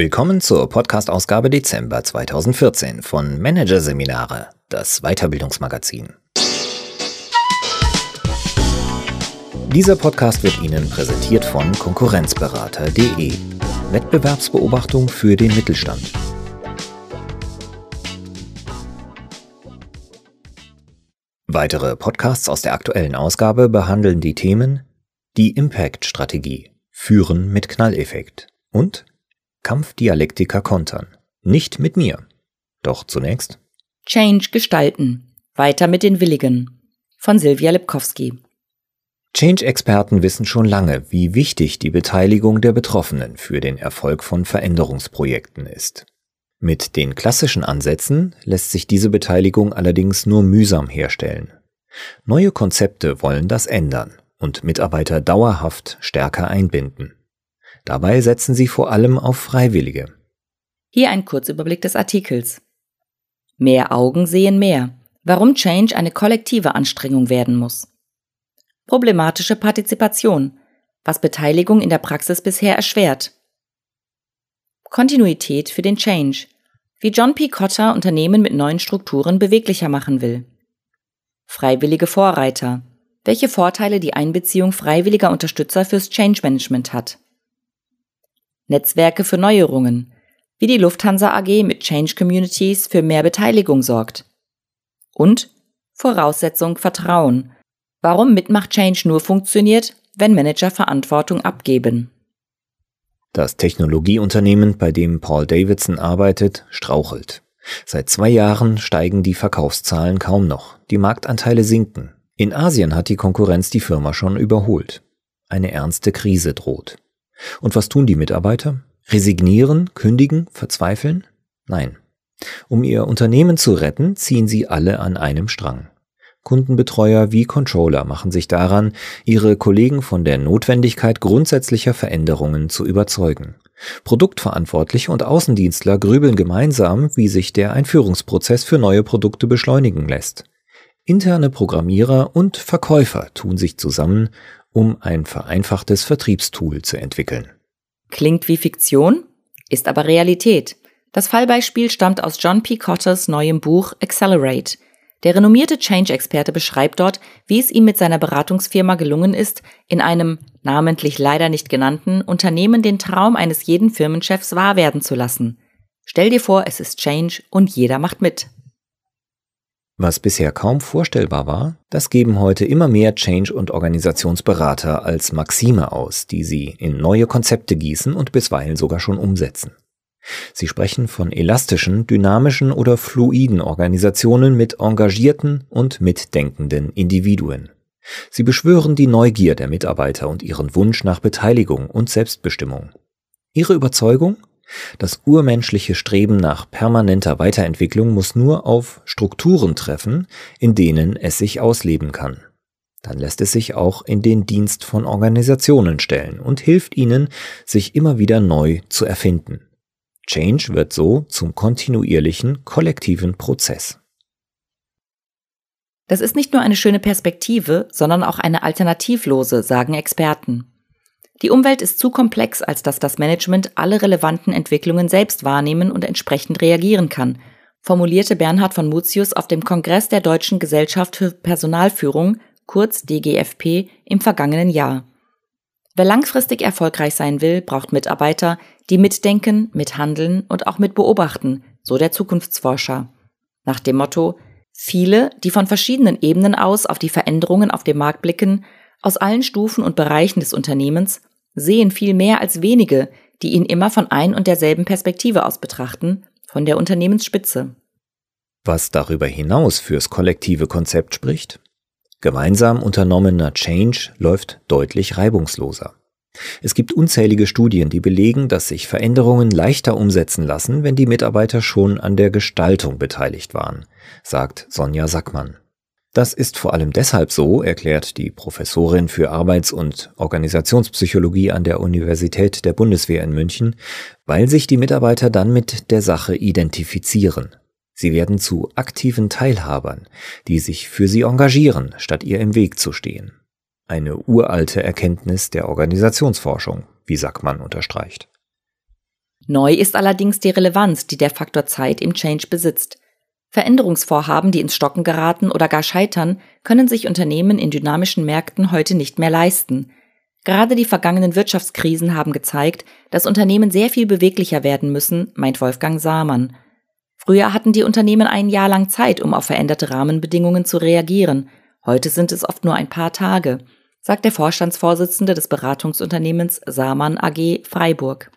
Willkommen zur Podcast-Ausgabe Dezember 2014 von Managerseminare, das Weiterbildungsmagazin. Dieser Podcast wird Ihnen präsentiert von Konkurrenzberater.de. Wettbewerbsbeobachtung für den Mittelstand. Weitere Podcasts aus der aktuellen Ausgabe behandeln die Themen die Impact-Strategie, Führen mit Knalleffekt und Kampfdialektiker kontern. Nicht mit mir. Doch zunächst Change gestalten. Weiter mit den Willigen. Von Silvia Lipkowski. Change-Experten wissen schon lange, wie wichtig die Beteiligung der Betroffenen für den Erfolg von Veränderungsprojekten ist. Mit den klassischen Ansätzen lässt sich diese Beteiligung allerdings nur mühsam herstellen. Neue Konzepte wollen das ändern und Mitarbeiter dauerhaft stärker einbinden. Dabei setzen sie vor allem auf Freiwillige. Hier ein Kurzüberblick des Artikels. Mehr Augen sehen mehr. Warum Change eine kollektive Anstrengung werden muss. Problematische Partizipation. Was Beteiligung in der Praxis bisher erschwert. Kontinuität für den Change. Wie John P. Cotter Unternehmen mit neuen Strukturen beweglicher machen will. Freiwillige Vorreiter. Welche Vorteile die Einbeziehung freiwilliger Unterstützer fürs Change Management hat. Netzwerke für Neuerungen, wie die Lufthansa AG mit Change Communities für mehr Beteiligung sorgt. Und Voraussetzung Vertrauen. Warum Mitmacht Change nur funktioniert, wenn Manager Verantwortung abgeben. Das Technologieunternehmen, bei dem Paul Davidson arbeitet, strauchelt. Seit zwei Jahren steigen die Verkaufszahlen kaum noch, die Marktanteile sinken. In Asien hat die Konkurrenz die Firma schon überholt. Eine ernste Krise droht. Und was tun die Mitarbeiter? Resignieren, kündigen, verzweifeln? Nein. Um ihr Unternehmen zu retten, ziehen sie alle an einem Strang. Kundenbetreuer wie Controller machen sich daran, ihre Kollegen von der Notwendigkeit grundsätzlicher Veränderungen zu überzeugen. Produktverantwortliche und Außendienstler grübeln gemeinsam, wie sich der Einführungsprozess für neue Produkte beschleunigen lässt. Interne Programmierer und Verkäufer tun sich zusammen, um ein vereinfachtes Vertriebstool zu entwickeln. Klingt wie Fiktion, ist aber Realität. Das Fallbeispiel stammt aus John P. Cotters neuem Buch Accelerate. Der renommierte Change-Experte beschreibt dort, wie es ihm mit seiner Beratungsfirma gelungen ist, in einem, namentlich leider nicht genannten, Unternehmen den Traum eines jeden Firmenchefs wahr werden zu lassen. Stell dir vor, es ist Change und jeder macht mit. Was bisher kaum vorstellbar war, das geben heute immer mehr Change- und Organisationsberater als Maxime aus, die sie in neue Konzepte gießen und bisweilen sogar schon umsetzen. Sie sprechen von elastischen, dynamischen oder fluiden Organisationen mit engagierten und mitdenkenden Individuen. Sie beschwören die Neugier der Mitarbeiter und ihren Wunsch nach Beteiligung und Selbstbestimmung. Ihre Überzeugung? Das urmenschliche Streben nach permanenter Weiterentwicklung muss nur auf Strukturen treffen, in denen es sich ausleben kann. Dann lässt es sich auch in den Dienst von Organisationen stellen und hilft ihnen, sich immer wieder neu zu erfinden. Change wird so zum kontinuierlichen kollektiven Prozess. Das ist nicht nur eine schöne Perspektive, sondern auch eine alternativlose, sagen Experten. Die Umwelt ist zu komplex, als dass das Management alle relevanten Entwicklungen selbst wahrnehmen und entsprechend reagieren kann, formulierte Bernhard von Mutius auf dem Kongress der Deutschen Gesellschaft für Personalführung, kurz DGFP, im vergangenen Jahr. Wer langfristig erfolgreich sein will, braucht Mitarbeiter, die mitdenken, mithandeln und auch mit beobachten, so der Zukunftsforscher. Nach dem Motto, viele, die von verschiedenen Ebenen aus auf die Veränderungen auf dem Markt blicken, aus allen Stufen und Bereichen des Unternehmens sehen viel mehr als wenige, die ihn immer von ein und derselben Perspektive aus betrachten, von der Unternehmensspitze. Was darüber hinaus fürs kollektive Konzept spricht? Gemeinsam unternommener Change läuft deutlich reibungsloser. Es gibt unzählige Studien, die belegen, dass sich Veränderungen leichter umsetzen lassen, wenn die Mitarbeiter schon an der Gestaltung beteiligt waren, sagt Sonja Sackmann. Das ist vor allem deshalb so, erklärt die Professorin für Arbeits- und Organisationspsychologie an der Universität der Bundeswehr in München, weil sich die Mitarbeiter dann mit der Sache identifizieren. Sie werden zu aktiven Teilhabern, die sich für sie engagieren, statt ihr im Weg zu stehen. Eine uralte Erkenntnis der Organisationsforschung, wie Sackmann unterstreicht. Neu ist allerdings die Relevanz, die der Faktor Zeit im Change besitzt. Veränderungsvorhaben, die ins Stocken geraten oder gar scheitern, können sich Unternehmen in dynamischen Märkten heute nicht mehr leisten. Gerade die vergangenen Wirtschaftskrisen haben gezeigt, dass Unternehmen sehr viel beweglicher werden müssen, meint Wolfgang Sahmann. Früher hatten die Unternehmen ein Jahr lang Zeit, um auf veränderte Rahmenbedingungen zu reagieren. Heute sind es oft nur ein paar Tage, sagt der Vorstandsvorsitzende des Beratungsunternehmens Samann AG Freiburg.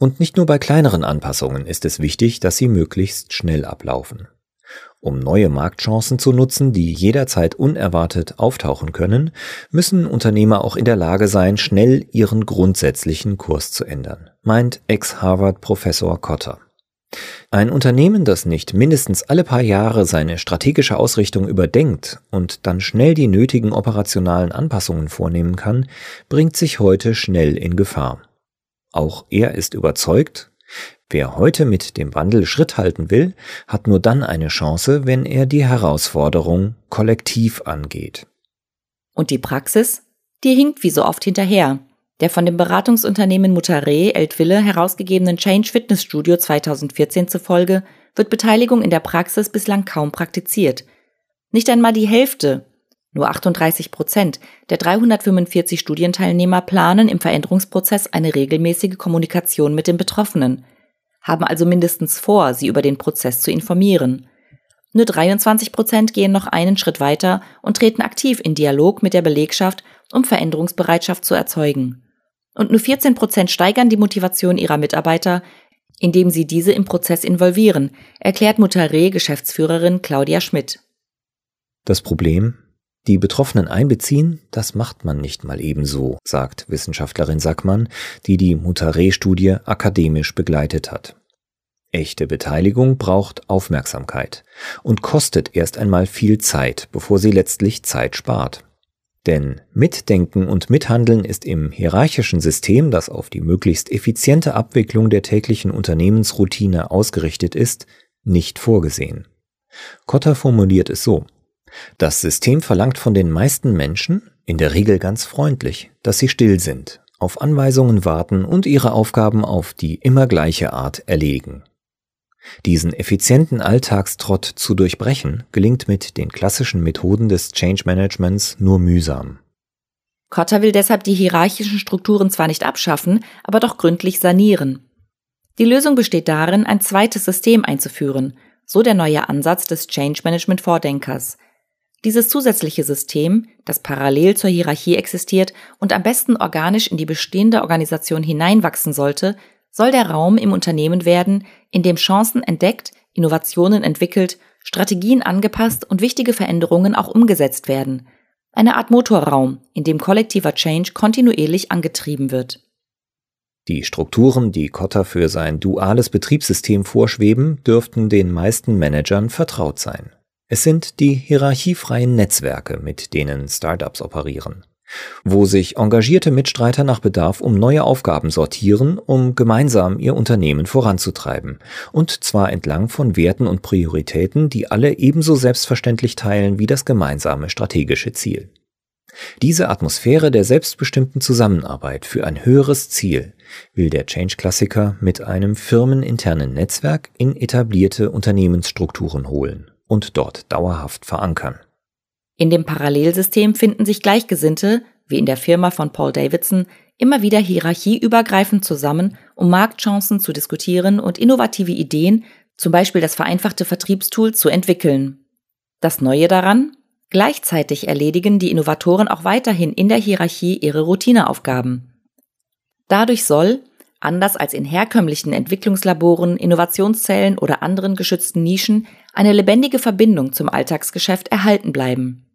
Und nicht nur bei kleineren Anpassungen ist es wichtig, dass sie möglichst schnell ablaufen. Um neue Marktchancen zu nutzen, die jederzeit unerwartet auftauchen können, müssen Unternehmer auch in der Lage sein, schnell ihren grundsätzlichen Kurs zu ändern, meint Ex-Harvard-Professor Cotter. Ein Unternehmen, das nicht mindestens alle paar Jahre seine strategische Ausrichtung überdenkt und dann schnell die nötigen operationalen Anpassungen vornehmen kann, bringt sich heute schnell in Gefahr. Auch er ist überzeugt, wer heute mit dem Wandel Schritt halten will, hat nur dann eine Chance, wenn er die Herausforderung kollektiv angeht. Und die Praxis? Die hinkt wie so oft hinterher. Der von dem Beratungsunternehmen Mutare Eltville herausgegebenen Change Fitness Studio 2014 zufolge wird Beteiligung in der Praxis bislang kaum praktiziert. Nicht einmal die Hälfte, nur 38 Prozent der 345 Studienteilnehmer planen im Veränderungsprozess eine regelmäßige Kommunikation mit den Betroffenen, haben also mindestens vor, sie über den Prozess zu informieren. Nur 23 Prozent gehen noch einen Schritt weiter und treten aktiv in Dialog mit der Belegschaft, um Veränderungsbereitschaft zu erzeugen. Und nur 14 Prozent steigern die Motivation ihrer Mitarbeiter, indem sie diese im Prozess involvieren, erklärt Mutare Geschäftsführerin Claudia Schmidt. Das Problem? Die Betroffenen einbeziehen, das macht man nicht mal ebenso, sagt Wissenschaftlerin Sackmann, die die Mutare-Studie akademisch begleitet hat. Echte Beteiligung braucht Aufmerksamkeit und kostet erst einmal viel Zeit, bevor sie letztlich Zeit spart. Denn Mitdenken und Mithandeln ist im hierarchischen System, das auf die möglichst effiziente Abwicklung der täglichen Unternehmensroutine ausgerichtet ist, nicht vorgesehen. Kotter formuliert es so. Das System verlangt von den meisten Menschen, in der Regel ganz freundlich, dass sie still sind, auf Anweisungen warten und ihre Aufgaben auf die immer gleiche Art erledigen. Diesen effizienten Alltagstrott zu durchbrechen, gelingt mit den klassischen Methoden des Change Managements nur mühsam. Kotter will deshalb die hierarchischen Strukturen zwar nicht abschaffen, aber doch gründlich sanieren. Die Lösung besteht darin, ein zweites System einzuführen, so der neue Ansatz des Change Management Vordenkers. Dieses zusätzliche System, das parallel zur Hierarchie existiert und am besten organisch in die bestehende Organisation hineinwachsen sollte, soll der Raum im Unternehmen werden, in dem Chancen entdeckt, Innovationen entwickelt, Strategien angepasst und wichtige Veränderungen auch umgesetzt werden. Eine Art Motorraum, in dem kollektiver Change kontinuierlich angetrieben wird. Die Strukturen, die Kotter für sein duales Betriebssystem vorschweben, dürften den meisten Managern vertraut sein. Es sind die hierarchiefreien Netzwerke, mit denen Startups operieren wo sich engagierte Mitstreiter nach Bedarf um neue Aufgaben sortieren, um gemeinsam ihr Unternehmen voranzutreiben, und zwar entlang von Werten und Prioritäten, die alle ebenso selbstverständlich teilen wie das gemeinsame strategische Ziel. Diese Atmosphäre der selbstbestimmten Zusammenarbeit für ein höheres Ziel will der Change-Klassiker mit einem firmeninternen Netzwerk in etablierte Unternehmensstrukturen holen und dort dauerhaft verankern. In dem Parallelsystem finden sich Gleichgesinnte, wie in der Firma von Paul Davidson, immer wieder hierarchieübergreifend zusammen, um Marktchancen zu diskutieren und innovative Ideen, zum Beispiel das vereinfachte Vertriebstool, zu entwickeln. Das Neue daran? Gleichzeitig erledigen die Innovatoren auch weiterhin in der Hierarchie ihre Routineaufgaben. Dadurch soll, anders als in herkömmlichen Entwicklungslaboren, Innovationszellen oder anderen geschützten Nischen, eine lebendige Verbindung zum Alltagsgeschäft erhalten bleiben.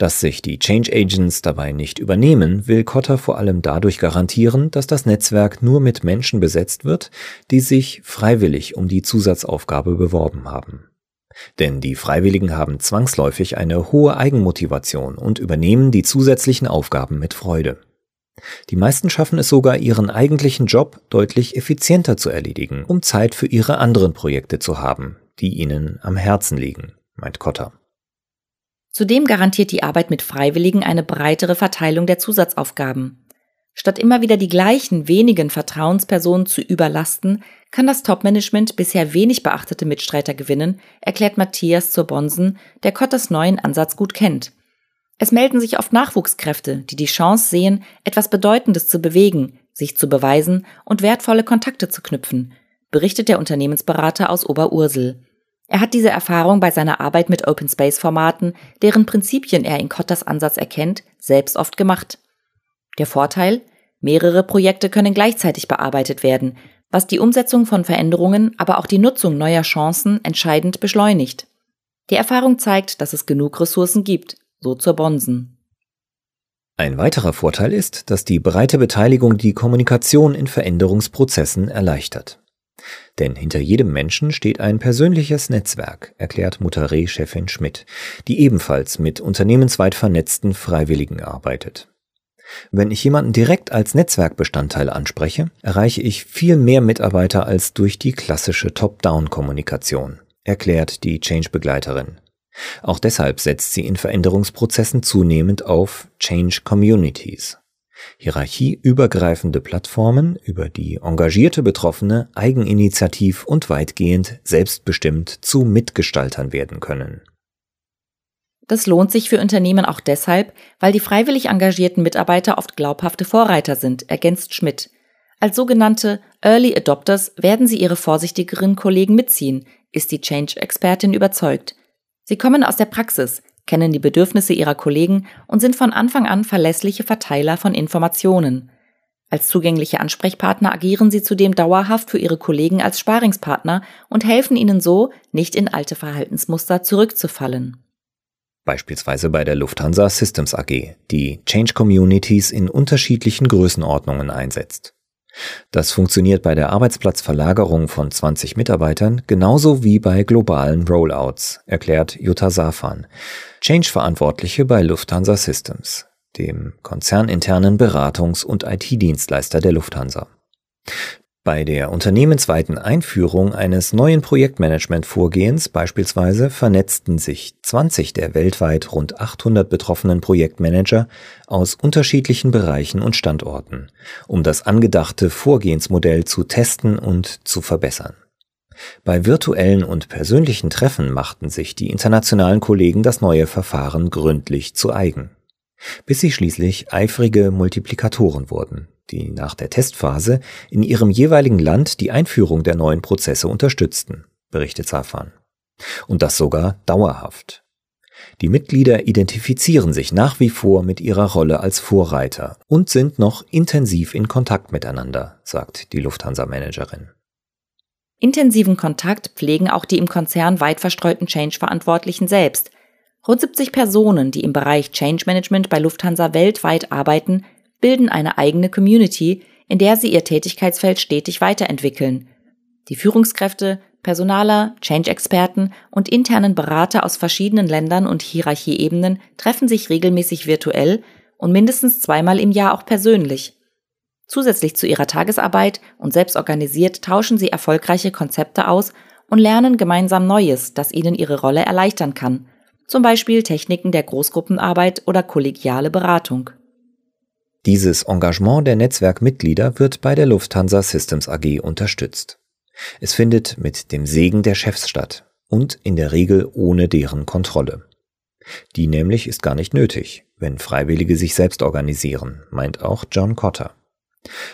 Dass sich die Change Agents dabei nicht übernehmen, will Kotter vor allem dadurch garantieren, dass das Netzwerk nur mit Menschen besetzt wird, die sich freiwillig um die Zusatzaufgabe beworben haben. Denn die Freiwilligen haben zwangsläufig eine hohe Eigenmotivation und übernehmen die zusätzlichen Aufgaben mit Freude. Die meisten schaffen es sogar, ihren eigentlichen Job deutlich effizienter zu erledigen, um Zeit für ihre anderen Projekte zu haben, die ihnen am Herzen liegen, meint Kotter. Zudem garantiert die Arbeit mit Freiwilligen eine breitere Verteilung der Zusatzaufgaben. Statt immer wieder die gleichen wenigen Vertrauenspersonen zu überlasten, kann das Top-Management bisher wenig beachtete Mitstreiter gewinnen, erklärt Matthias zur Bonsen, der Kotters neuen Ansatz gut kennt. Es melden sich oft Nachwuchskräfte, die die Chance sehen, etwas Bedeutendes zu bewegen, sich zu beweisen und wertvolle Kontakte zu knüpfen, berichtet der Unternehmensberater aus Oberursel. Er hat diese Erfahrung bei seiner Arbeit mit Open Space Formaten, deren Prinzipien er in Kotters Ansatz erkennt, selbst oft gemacht. Der Vorteil? Mehrere Projekte können gleichzeitig bearbeitet werden, was die Umsetzung von Veränderungen, aber auch die Nutzung neuer Chancen entscheidend beschleunigt. Die Erfahrung zeigt, dass es genug Ressourcen gibt, so zur Bonsen. Ein weiterer Vorteil ist, dass die breite Beteiligung die Kommunikation in Veränderungsprozessen erleichtert. Denn hinter jedem Menschen steht ein persönliches Netzwerk, erklärt Mutare-Chefin Schmidt, die ebenfalls mit unternehmensweit vernetzten Freiwilligen arbeitet. Wenn ich jemanden direkt als Netzwerkbestandteil anspreche, erreiche ich viel mehr Mitarbeiter als durch die klassische Top-Down-Kommunikation, erklärt die Change-Begleiterin. Auch deshalb setzt sie in Veränderungsprozessen zunehmend auf Change Communities. Hierarchieübergreifende Plattformen, über die engagierte Betroffene eigeninitiativ und weitgehend selbstbestimmt zu Mitgestaltern werden können. Das lohnt sich für Unternehmen auch deshalb, weil die freiwillig engagierten Mitarbeiter oft glaubhafte Vorreiter sind, ergänzt Schmidt. Als sogenannte Early Adopters werden sie ihre vorsichtigeren Kollegen mitziehen, ist die Change-Expertin überzeugt. Sie kommen aus der Praxis, kennen die Bedürfnisse ihrer Kollegen und sind von Anfang an verlässliche Verteiler von Informationen. Als zugängliche Ansprechpartner agieren sie zudem dauerhaft für ihre Kollegen als Sparingspartner und helfen ihnen so, nicht in alte Verhaltensmuster zurückzufallen beispielsweise bei der Lufthansa Systems AG, die Change Communities in unterschiedlichen Größenordnungen einsetzt. Das funktioniert bei der Arbeitsplatzverlagerung von 20 Mitarbeitern genauso wie bei globalen Rollouts, erklärt Jutta Safan, Change-Verantwortliche bei Lufthansa Systems, dem konzerninternen Beratungs- und IT-Dienstleister der Lufthansa. Bei der unternehmensweiten Einführung eines neuen Projektmanagement-Vorgehens beispielsweise vernetzten sich 20 der weltweit rund 800 betroffenen Projektmanager aus unterschiedlichen Bereichen und Standorten, um das angedachte Vorgehensmodell zu testen und zu verbessern. Bei virtuellen und persönlichen Treffen machten sich die internationalen Kollegen das neue Verfahren gründlich zu eigen, bis sie schließlich eifrige Multiplikatoren wurden die nach der Testphase in ihrem jeweiligen Land die Einführung der neuen Prozesse unterstützten, berichtet Safan. Und das sogar dauerhaft. Die Mitglieder identifizieren sich nach wie vor mit ihrer Rolle als Vorreiter und sind noch intensiv in Kontakt miteinander, sagt die Lufthansa-Managerin. Intensiven Kontakt pflegen auch die im Konzern weit verstreuten Change-Verantwortlichen selbst. Rund 70 Personen, die im Bereich Change Management bei Lufthansa weltweit arbeiten, bilden eine eigene Community, in der sie ihr Tätigkeitsfeld stetig weiterentwickeln. Die Führungskräfte, Personaler, Change-Experten und internen Berater aus verschiedenen Ländern und Hierarchieebenen treffen sich regelmäßig virtuell und mindestens zweimal im Jahr auch persönlich. Zusätzlich zu ihrer Tagesarbeit und selbst organisiert tauschen sie erfolgreiche Konzepte aus und lernen gemeinsam Neues, das ihnen ihre Rolle erleichtern kann, zum Beispiel Techniken der Großgruppenarbeit oder kollegiale Beratung. Dieses Engagement der Netzwerkmitglieder wird bei der Lufthansa Systems AG unterstützt. Es findet mit dem Segen der Chefs statt und in der Regel ohne deren Kontrolle. Die nämlich ist gar nicht nötig, wenn Freiwillige sich selbst organisieren, meint auch John Cotter.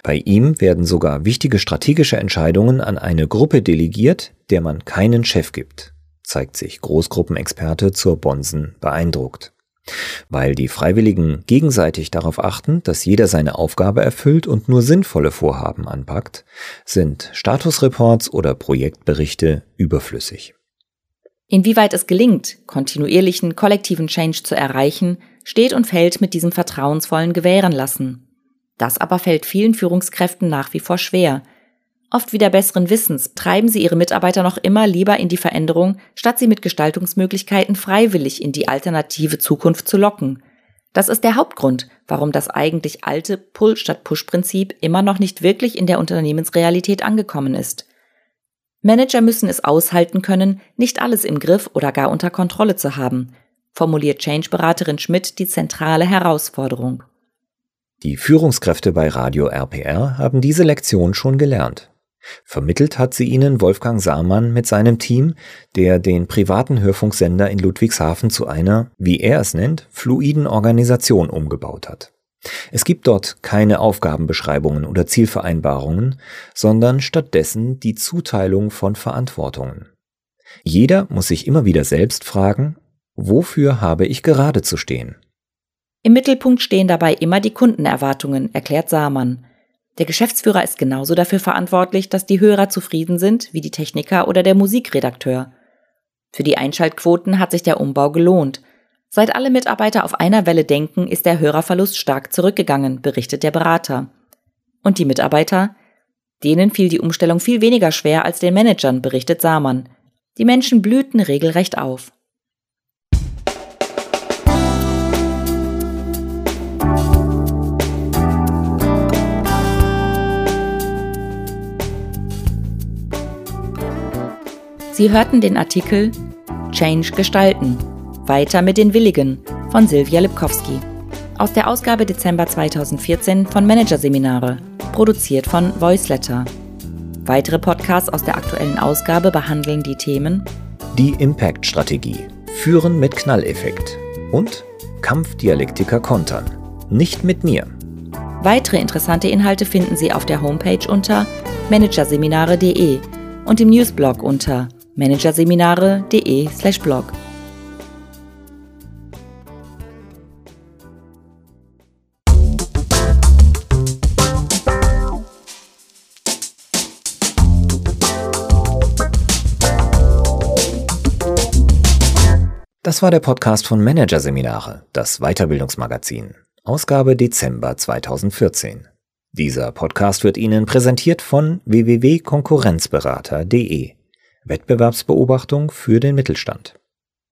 Bei ihm werden sogar wichtige strategische Entscheidungen an eine Gruppe delegiert, der man keinen Chef gibt, zeigt sich Großgruppenexperte zur Bonsen beeindruckt weil die Freiwilligen gegenseitig darauf achten, dass jeder seine Aufgabe erfüllt und nur sinnvolle Vorhaben anpackt, sind Statusreports oder Projektberichte überflüssig. Inwieweit es gelingt, kontinuierlichen kollektiven Change zu erreichen, steht und fällt mit diesem vertrauensvollen Gewähren lassen. Das aber fällt vielen Führungskräften nach wie vor schwer, Oft wieder besseren Wissens treiben sie ihre Mitarbeiter noch immer lieber in die Veränderung, statt sie mit Gestaltungsmöglichkeiten freiwillig in die alternative Zukunft zu locken. Das ist der Hauptgrund, warum das eigentlich alte Pull statt Push-Prinzip immer noch nicht wirklich in der Unternehmensrealität angekommen ist. Manager müssen es aushalten können, nicht alles im Griff oder gar unter Kontrolle zu haben, formuliert Change-Beraterin Schmidt die zentrale Herausforderung. Die Führungskräfte bei Radio RPR haben diese Lektion schon gelernt. Vermittelt hat sie ihnen Wolfgang Samann mit seinem Team, der den privaten Hörfunksender in Ludwigshafen zu einer, wie er es nennt, fluiden Organisation umgebaut hat. Es gibt dort keine Aufgabenbeschreibungen oder Zielvereinbarungen, sondern stattdessen die Zuteilung von Verantwortungen. Jeder muss sich immer wieder selbst fragen, wofür habe ich gerade zu stehen? Im Mittelpunkt stehen dabei immer die Kundenerwartungen, erklärt Samann. Der Geschäftsführer ist genauso dafür verantwortlich, dass die Hörer zufrieden sind wie die Techniker oder der Musikredakteur. Für die Einschaltquoten hat sich der Umbau gelohnt. Seit alle Mitarbeiter auf einer Welle denken, ist der Hörerverlust stark zurückgegangen, berichtet der Berater. Und die Mitarbeiter? Denen fiel die Umstellung viel weniger schwer als den Managern, berichtet Samann. Die Menschen blühten regelrecht auf. Sie hörten den Artikel Change gestalten. Weiter mit den Willigen von Silvia Lipkowski. Aus der Ausgabe Dezember 2014 von Managerseminare, produziert von Voiceletter. Weitere Podcasts aus der aktuellen Ausgabe behandeln die Themen Die Impact-Strategie, Führen mit Knalleffekt und Kampfdialektiker kontern. Nicht mit mir. Weitere interessante Inhalte finden Sie auf der Homepage unter managerseminare.de und im Newsblog unter managerseminare.de/blog. Das war der Podcast von Managerseminare, das Weiterbildungsmagazin, Ausgabe Dezember 2014. Dieser Podcast wird Ihnen präsentiert von www.konkurrenzberater.de Wettbewerbsbeobachtung für den Mittelstand.